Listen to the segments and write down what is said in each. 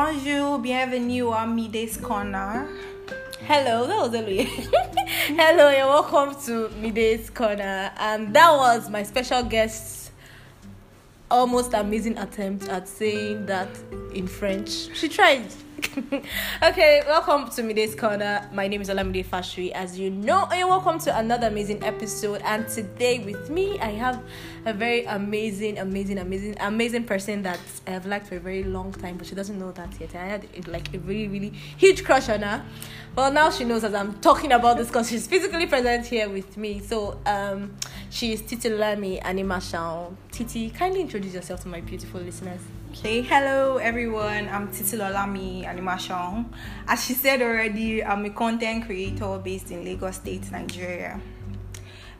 Bonjour, bienvenue à Miday's Corner. Hello, that was Louis. Hello, and welcome to Miday's Corner. And that was my special guest almost amazing attempt at saying that in French. She tried. okay, welcome to Mide's Corner. My name is Olamide Fashri. As you know, and welcome to another amazing episode. And today with me, I have a very amazing, amazing, amazing, amazing person that I have liked for a very long time, but she doesn't know that yet. I had like a really, really huge crush on her. Well, now she knows as I'm talking about this because she's physically present here with me. So, um, she is Titi Lami Animation. Titi, kindly introduce yourself to my beautiful listeners. Okay, hello everyone. I'm Titi Lolami Animation. As she said already, I'm a content creator based in Lagos State, Nigeria.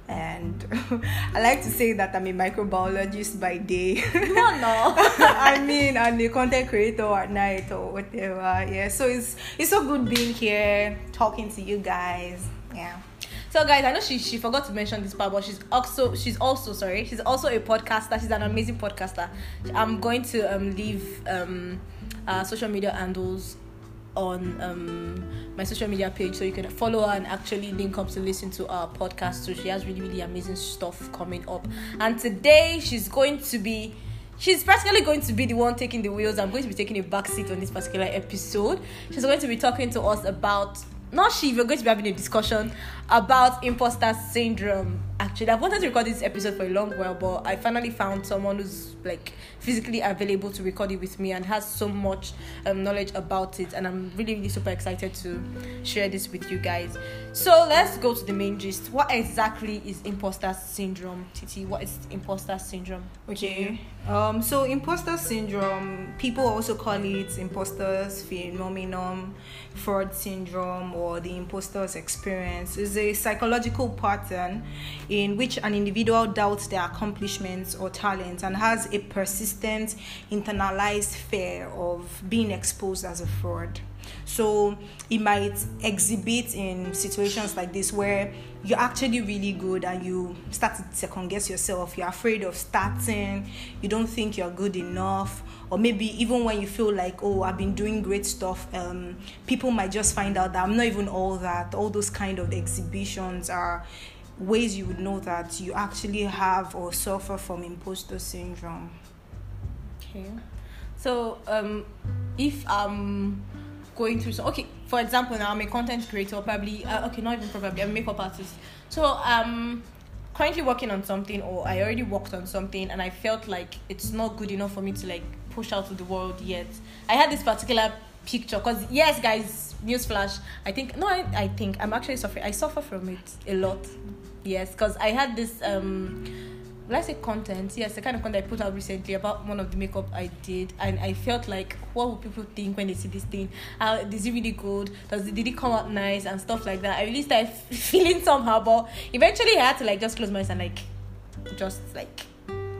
And I like to say that I'm a microbiologist by day. No, no. I mean, I'm a content creator at night or whatever. Yeah, so it's it's so good being here, talking to you guys. Yeah. So guys, I know she she forgot to mention this part, but she's also she's also sorry, she's also a podcaster. She's an amazing podcaster. I'm going to um leave um uh, social media handles on um my social media page so you can follow her and actually link up to listen to our podcast. So she has really really amazing stuff coming up. And today she's going to be she's practically going to be the one taking the wheels. I'm going to be taking a back seat on this particular episode. She's going to be talking to us about not she we're going to be having a discussion about imposter syndrome actually i've wanted to record this episode for a long while but i finally found someone who's like physically available to record it with me and has so much um, knowledge about it and i'm really really super excited to share this with you guys. So let's go to the main gist. What exactly is imposter syndrome titi what is imposter syndrome? Okay. Um, so imposter syndrome, people also call it imposter's phenomenon, fraud syndrome, or the imposter's experience. is a psychological pattern in which an individual doubts their accomplishments or talents and has a persistent internalized fear of being exposed as a fraud. So it might exhibit in situations like this where you're actually really good and you start to second guess yourself. You're afraid of starting, you don't think you're good enough, or maybe even when you feel like, oh, I've been doing great stuff, um, people might just find out that I'm not even all that. All those kind of exhibitions are ways you would know that you actually have or suffer from imposter syndrome. Okay. So, um, if I'm going through so okay, for example, now I'm a content creator, probably uh, okay, not even probably I'm a makeup artist. So, um, currently working on something, or I already worked on something, and I felt like it's not good enough for me to like push out to the world yet. I had this particular picture because yes, guys, newsflash. I think no, I, I think I'm actually suffering. I suffer from it a lot. Yes, because I had this um let's say content? Yes the kind of content i put out recently about one of the makeup i did and i felt like what would people think when they see this thing? Uh, is it really good? Does it did it come out nice and stuff like that? I really started feeling somehow but eventually i had to like just close my eyes and like just like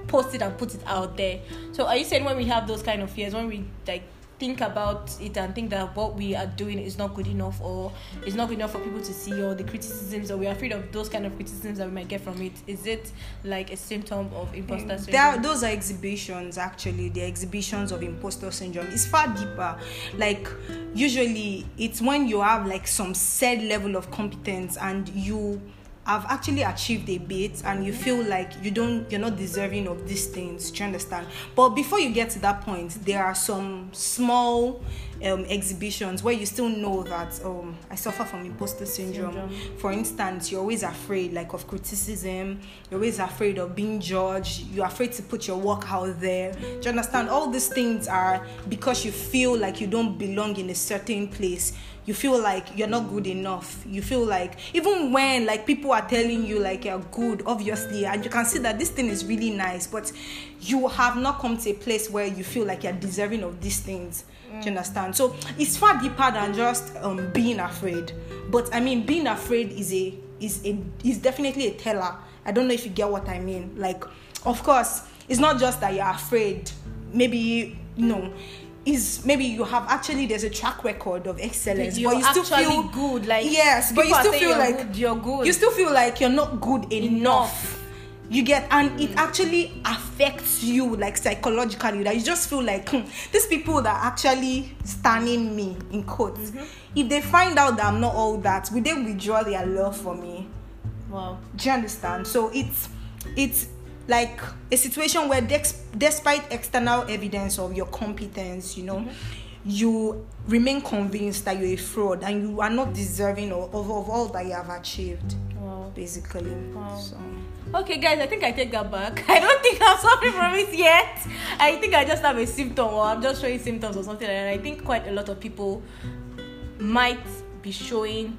post it and put it out there. So are you saying when we have those kind of fears when we like think about it and think that what we are doing is not good enough or it's not good enough for people to see or the criticisms or we're afraid of those kind of criticisms that we might get from it. Is it like a symptom of imposter mm, syndrome? There, those are exhibitions actually. The exhibitions of imposter syndrome. It's far deeper. Like usually it's when you have like some said level of competence and you have actually achieved a bit and you feel like you don't you're not deserving of these things do you understand? But before you get to that point there are some small um, exhibitions where you still know that um, I suffer from imposter syndrome. Syndrome. For instance, you're always afraid like of criticism. You're always afraid of being judged. You're afraid to put your work out there. Do you understand? All these things are because you feel like you don't belong in a certain place. You feel like you're not good enough. You feel like even when like people are telling you like you're good, obviously, and you can see that this thing is really nice, but you have not come to a place where you feel like you're deserving of these things. Do you understand? So it's far deeper than just um, being afraid. But I mean, being afraid is a is a is definitely a teller. I don't know if you get what I mean. Like, of course, it's not just that you're afraid. Maybe you know, is maybe you have actually there's a track record of excellence, you're but you still feel good like yes, but you still feel you're like good, you're good you still feel like you're not good enough. Enough. You get and it actually affects you like psychologically that you just feel like hmm, these people that are actually standing me in quotes if they find out that i'm not all that will they withdraw their love for me? Wow. do you understand? So it's it's like a situation where dex- despite external evidence of your competence you know you remain convinced that you're a fraud and you are not deserving of, of, of all that you have achieved Wow. basically Wow. so Okay, guys, I think I take that back. I don't think I'm suffering from it yet. I think I just have a symptom, or I'm just showing symptoms or something. And I think quite a lot of people might be showing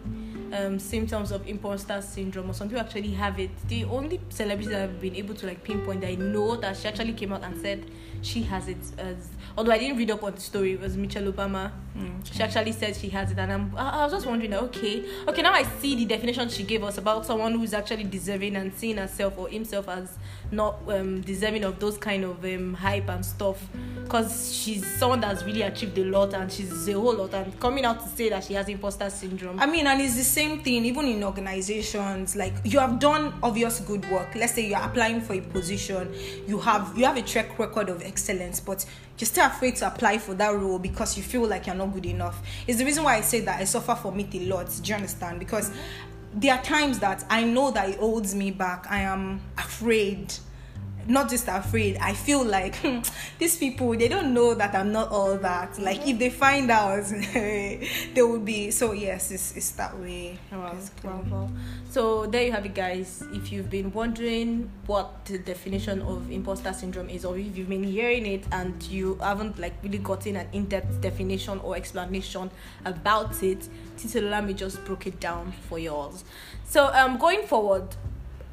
um, symptoms of imposter syndrome, or some people actually have it. The only celebrity that I've been able to like pinpoint that I know that she actually came out and said she has it as. Although I didn't read up on the story, it was Michelle Obama. Mm, she actually said she has it, and I'm, I I was just wondering, okay, okay, now I see the definition she gave us about someone who's actually deserving and seeing herself or himself as not um, deserving of those kind of um, hype and stuff, because she's someone that's really achieved a lot and she's a whole lot, and coming out to say that she has imposter syndrome. I mean, and it's the same thing even in organizations. Like you have done obvious good work. Let's say you're applying for a position, you have you have a track record of excellence, but you're still afraid to apply for that role because you feel like you're not good enough. It's the reason why I say that I suffer from it a lot. Do you understand? Because there are times that I know that it holds me back. I am afraid not just afraid i feel like hmm, these people they don't know that i'm not all that like if they find out they will be so yes it's, it's that way Wow, wow, wow. So there you have it, guys. If you've been wondering what the definition of imposter syndrome is, or if you've been hearing it and you haven't like really gotten an in-depth definition or explanation about it, Titolami just broke it down for yours. So um, going forward,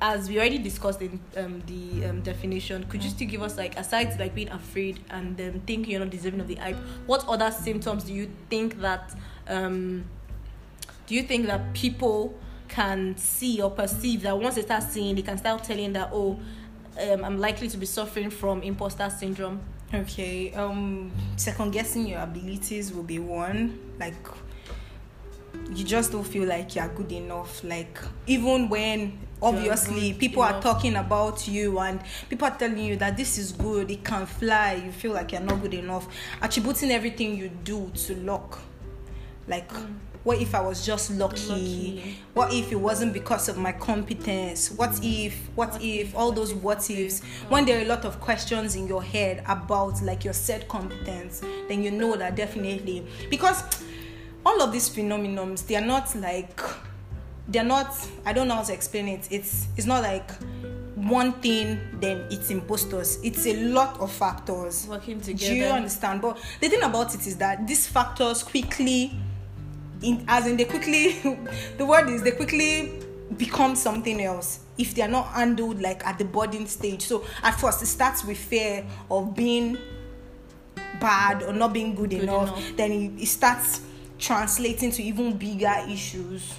as we already discussed in um, the um, definition, could you still give us like aside like being afraid and um, thinking you're not deserving of the hype, what other symptoms do you think that um, do you think that people can see or perceive that once they start seeing, they can start telling that oh, um, I'm likely to be suffering from imposter syndrome? okay um second guessing your abilities will be one like you just don't feel like you're good enough like even when obviously people are talking about you and people are telling you that this is good it can fly you feel like you're not good enough. Attributing everything you do to luck. Like what if i was just lucky? Mm. Lucky. what if it wasn't because of my competence? What if what if? all those what ifs. When there are a lot of questions in your head about like your said competence then you know that definitely. Because all of these phenomenons they are not like they're not i don't know how to explain it it's it's not like one thing then it's imposters it's a lot of factors Working together. do you understand but the thing about it is that these factors quickly in as in they quickly the word is they quickly become something else if they are not handled like at the budding stage so at first it starts with fear of being bad or not being good, Good enough. enough. then it, it starts translating to even bigger issues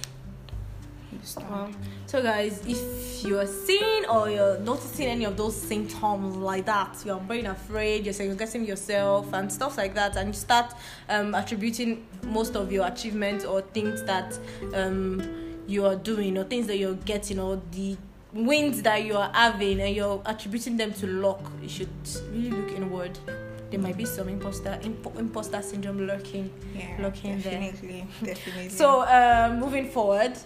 So, guys, if you are seeing or you're noticing any of those symptoms like that, you're being afraid, you're second guessing yourself, and stuff like that, and you start um, attributing most of your achievements or things that um, you are doing or things that you're getting or the wins that you are having, and you're attributing them to luck, you should really look inward. There might be some imposter impo- imposter syndrome lurking, yeah lurking there. definitely definitely So, um, moving forward,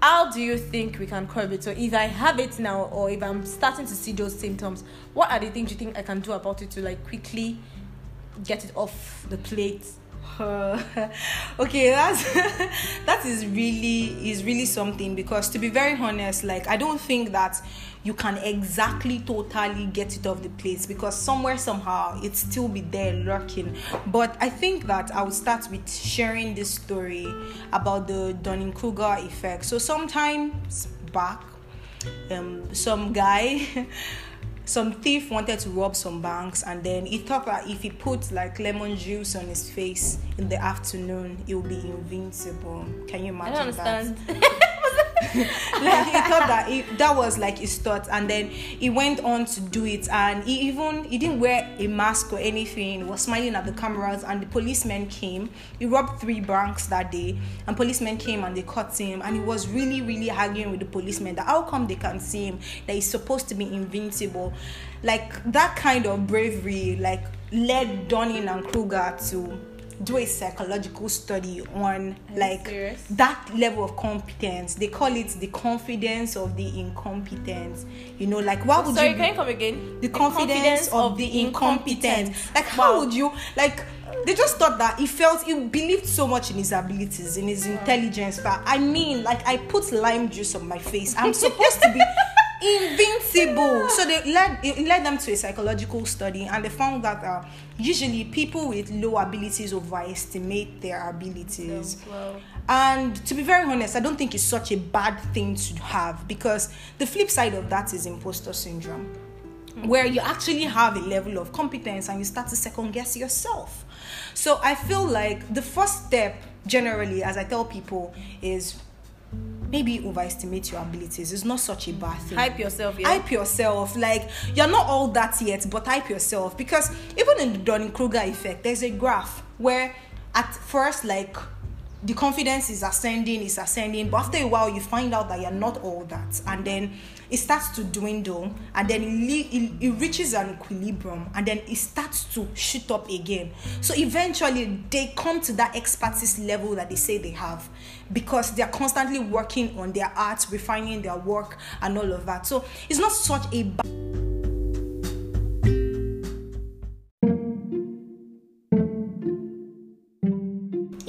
how do you think we can curb it? So, if I have it now, or if I'm starting to see those symptoms, what are the things you think I can do about it to like quickly get it off the plate? Okay that's that is really is really something because to be very honest like i don't think that you can exactly totally get it off the place because somewhere somehow it still be there lurking. But i think that i will start with sharing this story about the dunning-kruger effect. So sometimes back um some guy some thief wanted to rob some banks and then he thought that if he put like lemon juice on his face in the afternoon he will be invincible. Can you imagine that like he thought that that was like his thought, and then he went on to do it. And he even he didn't wear a mask or anything. Was smiling at the cameras, and the policemen came. He robbed three banks that day, and policemen came and they caught him. And he was really, really arguing with the policemen that how come they can see him that he's supposed to be invincible, like that kind of bravery, like led Dunning and Kruger to do a psychological study on like serious? that level of competence. They call it the confidence of the incompetent. You know, like why would Sorry, you can you come again? the confidence, of, the incompetent. Like how Wow. would you like they just thought that he felt he believed so much in his abilities, in his intelligence. But I mean, like I put lime juice on my face. I'm supposed to be invincible. So they led it led them to a psychological study and they found that uh, usually people with low abilities overestimate their abilities. And to be very honest, I don't think it's such a bad thing to have because the flip side of that is imposter syndrome, where you actually have a level of competence and you start to second guess yourself. So I feel like the first step, generally, as I tell people, is maybe overestimate your abilities. It's not such a bad thing Hype yourself, yeah. hype yourself like you're not all that yet but hype yourself because even in the dunning-kruger effect there's a graph where at first like the confidence is ascending is ascending but after a while you find out that you're not all that. And then it starts to dwindle and then it, le- it, it reaches an equilibrium and then it starts to shoot up again. So eventually they come to that expertise level that they say they have because they're constantly working on their art refining their work and all of that. So it's not such a bad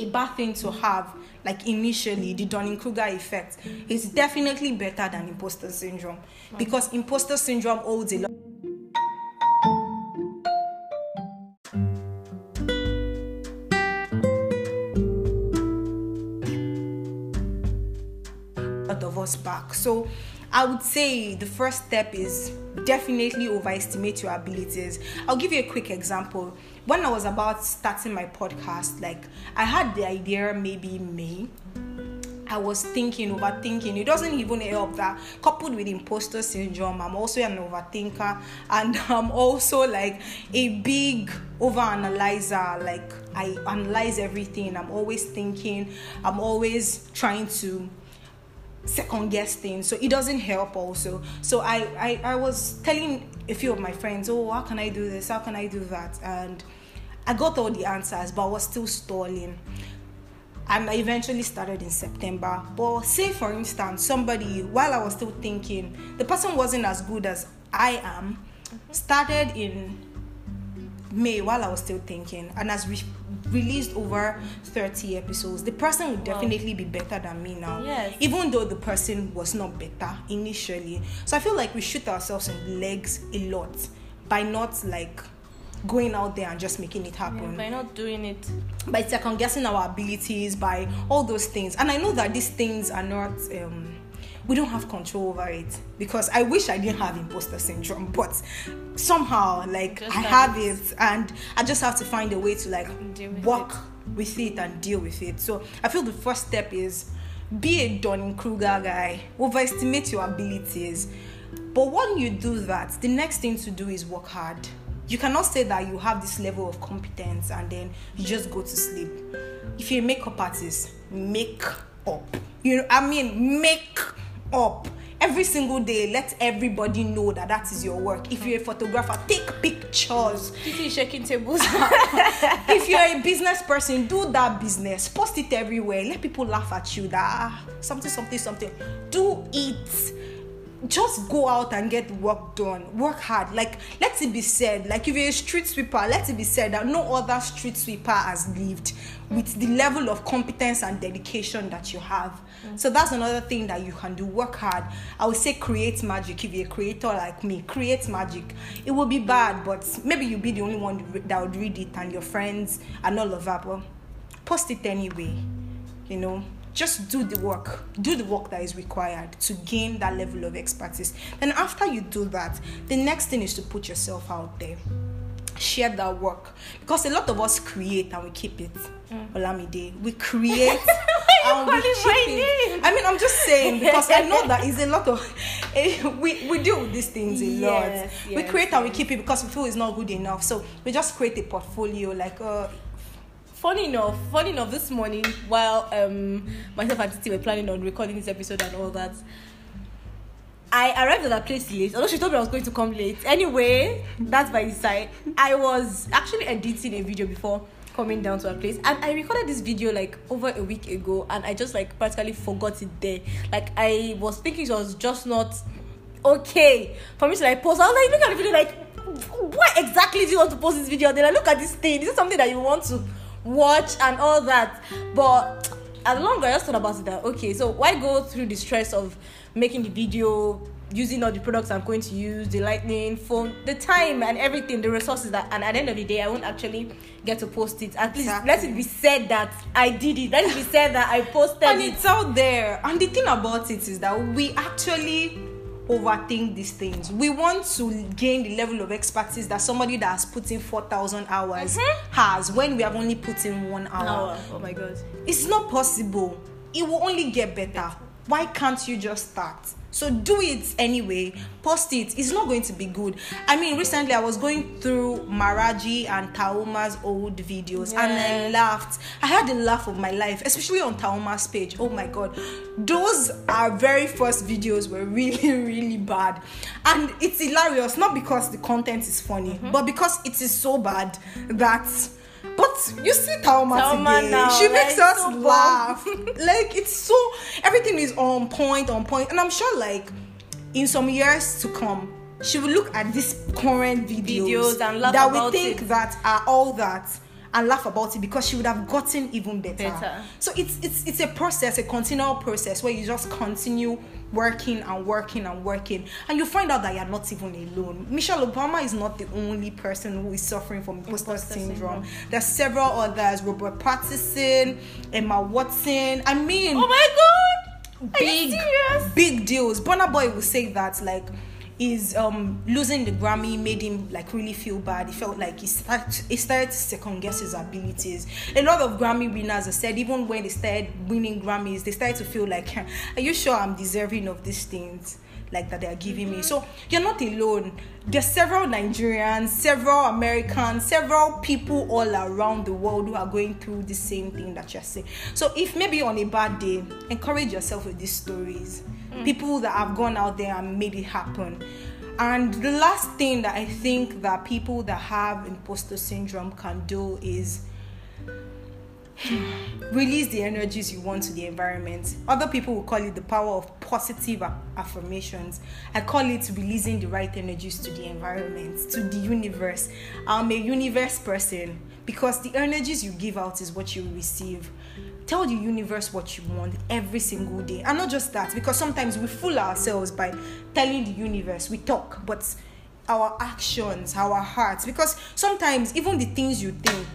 bad thing to have like initially the dunning-kruger effect is definitely better than imposter syndrome because imposter syndrome holds a lot of us back. So I would say the first step is definitely overestimate your abilities. I'll give you a quick example. When I was about starting my podcast, like I had the idea maybe May. I was thinking, overthinking. It doesn't even help that coupled with imposter syndrome, I'm also an overthinker and I'm also like a big overanalyzer. Like I analyze everything. I'm always thinking, I'm always trying to second guess things. So it doesn't help also. So I, I i was telling a few of my friends oh how can i do this? How can i do that? And i got all the answers but i was still stalling. And i eventually started in september. But say for instance somebody while i was still thinking the person wasn't as good as i am started in May while I was still thinking and has re- released over 30 episodes. The person would definitely be better than me now. Yes. Even though the person was not better initially. So I feel like we shoot ourselves in the legs a lot by not like going out there and just making it happen By not doing it. by second guessing our abilities, by all those things. And I know that these things are not, um, we don't have control over it because I wish I didn't have imposter syndrome, but somehow, like, Just I have have it and I just have to find a way to, like, with work with it and deal with it. So I feel the first step is be a Dunning Kruger guy, overestimate your abilities. But when you do that, the next thing to do is work hard. You cannot say that you have this level of competence and then you just go to sleep. If you're a makeup artist, make up. You know, I mean, make up every single day. Let everybody know that that is your work. If you're a photographer, take pictures shaking tables. if you're a business person, do that business. Post it everywhere. Let people laugh at you. That ah, something, something, something. Do it. Just go out and get work done. Work hard. Like let it be said. Like if you're a street sweeper, let it be said that no other street sweeper has lived with the level of competence and dedication that you have. So that's another thing that you can do. Work hard. I would say create magic. If you're a creator like me, create magic. It will be bad, but maybe you'll be the only one that would read it and your friends and all of that. Post it anyway. You know, just do the work. Do the work that is required to gain that level of expertise. Then after you do that, the next thing is to put yourself out there share that work because a lot of us create and we keep it. Olamide, we create and we keep it. I mean, I'm just saying because I know that is a lot of eh, we we deal with these things a lot. Yes, we yes, create and we keep it because we feel it's not good enough. So we just create a portfolio like uh funny enough, funny enough, this morning while um myself and Titi were planning on recording this episode and all that, I arrived at that place late. Although she told me I was going to come late. Anyway, that's by the side. I was actually editing a video before coming down to a place and I recorded this video like over a week ago and I just like practically forgot it there. Like I was thinking it was just not okay for me to like post. I was like, look at the video, like, why exactly do you want to post this video? Then I look at this thing. Is it something that you want to watch and all that? But at the long run, I just thought about it that okay, so why go through the stress of making the video, using all the products I'm going to use, the lightning, phone, the time and everything, the resources that, and at the end of the day, I won't actually get to post it. At least Exactly. let it be said that I did it. Let it be said that I posted and it. it's out there. And the thing about it is that we actually overthink these things. We want to gain the level of expertise that somebody that has put in 4,000 hours Mhm. has when we have only put in one hour. Oh my god. It's not possible. It will only get better. Why can't you just start? So do it anyway. Post it. It's not going to be good. I mean, recently I was going through Maraji and Tauma's old videos and I laughed. I had the laugh of my life, especially on Tauma's page. Oh my god. Those our very first videos were really, really bad. And it's hilarious, not because the content is funny, Mm-hmm. but because it is so bad that but you see Tauma, Tauma today. now, she makes like, us so laugh. like it's so everything is on point, on point. And I'm sure like in some years to come, she will look at these current videos, Videos and laugh that we think it. that are all that and laugh about it because she would have gotten even better. Better. So it's it's it's a process, a continual process where you just continue working and working and working, and you find out that you're not even alone. Michelle Obama is not the only person who is suffering from imposter Imposter syndrome. syndrome. There's several others: Robert Pattinson, Emma Watson. I mean, Oh my god! Are you big serious? big deals. Burna Boy will say that like is um losing the Grammy made him like really feel bad. He felt like he started he started to second guess his abilities. A lot of Grammy winners have said even when they started winning Grammys, they started to feel like, are you sure I'm deserving of these things? Like that they are giving me. Mm-hmm. So you're not alone. There's several Nigerians, several Americans, several people all around the world who are going through the same thing that you're saying. So if maybe on a bad day, encourage yourself with these stories. Mm. People that have gone out there and made it happen. And the last thing that I think that people that have imposter syndrome can do is release the energies you want to the environment. Other people will call it the power of positive affirmations. I call it releasing the right energies to the environment, to the universe. I'm a universe person because the energies you give out is what you receive. Tell the universe what you want every single day. And not just that, because sometimes we fool ourselves by telling the universe, we talk, but our actions, our hearts, because sometimes even the things you think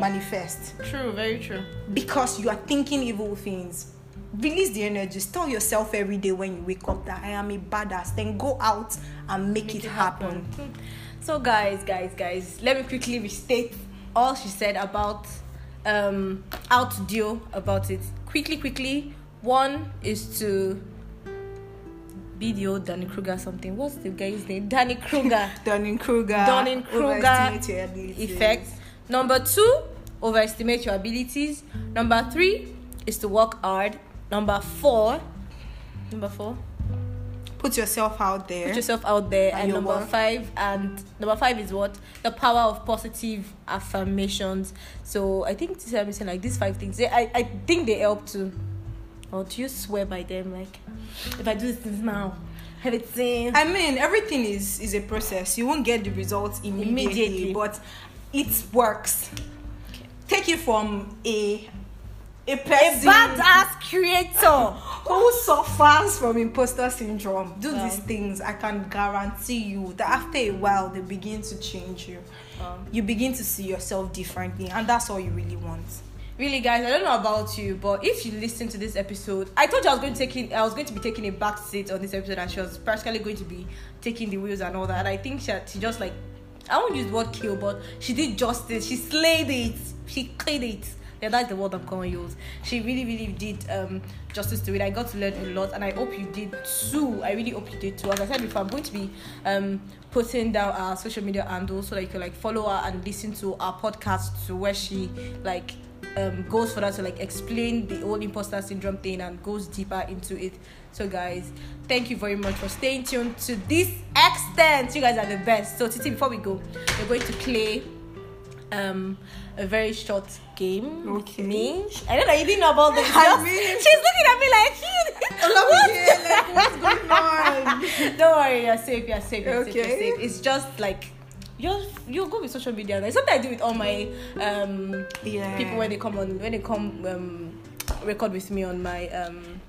manifest True, very true. because you are thinking evil things. Release the energies. Tell yourself every day when you wake up that I am a badass. Then go out and make, it, happen. So, guys, guys, guys, let me quickly restate all she said about um how to deal about it. Quickly, quickly. One is to old Danny Kruger something. What's the guy's name? Danny Kruger Danny Kruger. Danny Kruger effect. Number two, overestimate your abilities. Number three is to work hard. Number four, number four, Put yourself out there. put yourself out there And and, number work. five and number five is what the power of positive affirmations so i think this i'm like these five things they, I, I think they help to or do you swear by them like if i do this now everything I mean, everything is is a process. You won't get the results immediately, Immediately. but it works. Take it from a a person, a badass creator who suffers from imposter syndrome. Do Wow. these things. I can guarantee you that after a while they begin to change you. Wow. You begin to see yourself differently, and that's all you really want. Really guys i don't know about you but if you listen to this episode i you i was going to take i was going to be taking a back seat on this episode and she was practically going to be taking the wheels and all that and i think she, she just like i won't use the word kill but she did justice she slayed it she killed it yeah, that's the word I'm going to use. She really, really did um, justice to it. I got to learn a lot, and I hope you did too. I really hope you did too. As I said before, I'm going to be um, putting down our social media handles so that you can like follow her and listen to our podcast to where she like um, goes for that to like explain the whole imposter syndrome thing and goes deeper into it. So, guys, thank you very much for staying tuned to this extent. You guys are the best. So, Titi, before we go, we're going to play um a very short game Okay. with me. I don't know you didn't know about this. I mean- she's looking at me like like, what's going on? Don't worry, you're safe, you're safe, you're safe, you're safe. It's just like you're you go with social media. Like something I do with all my um Yeah. people when they come on when they come um record with me on my um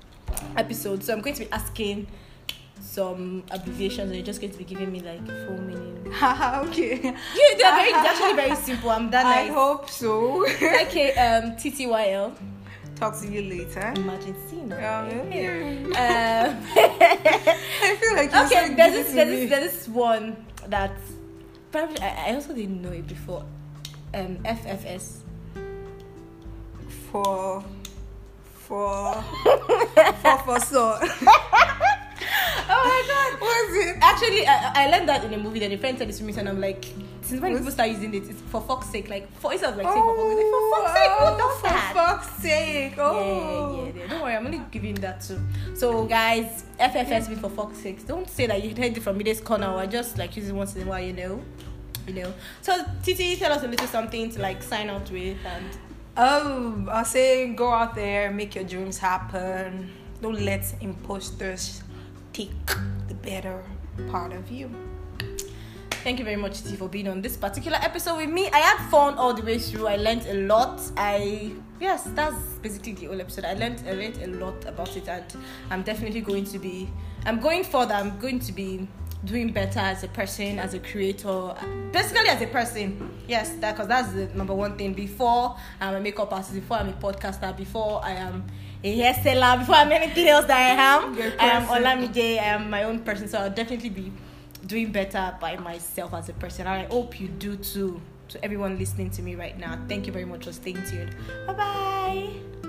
episode. So I'm going to be asking some abbreviations and you're just going to be giving me like full meaning. Okay. You they're very they're actually very simple. I'm that I nice. hope so. Okay, um TTYL. Talk to you later. Imagine seeing Yeah, that. yeah. Um, I feel like okay, there's this there's this, there's this one that probably I, I also didn't know it before. Um, FFS. for for for for so. Oh my god! What's it? Actually, I, I learned that in a movie. Then a friend said this to me, and I'm like, since when people start using it, it's for fuck's sake. Like, for instead of like saying oh, for fuck's sake, for fuck's sake, who does? Oh, For fuck's sake! Oh. Yeah, yeah, yeah. Don't worry, I'm only giving that too. So, guys, FFS be for fuck's sake. Don't say that you heard it from Mide's corner or just like using it once in a while, you know. You know. So, Titi, tell us a little something to like sign out with and Oh, I'll say go out there, make your dreams happen. Don't let imposters take the better part of you. Thank you very much, T, for being on this particular episode with me. I had fun all the way through. I learned a lot. I yes, that's basically the whole episode. I learned I learned a lot about it, and I'm definitely going to be. I'm going further. I'm going to be doing better as a person, as a creator, basically as a person. Yes, that because that's the number one thing. Before I'm a makeup artist, before I'm a podcaster, before I am a hairstyler, before I'm anything else that I am, I am. Olamide. I am my own person, so I'll definitely be doing better by myself as a person. And I hope you do too. To everyone listening to me right now, thank you very much for staying tuned. Bye bye.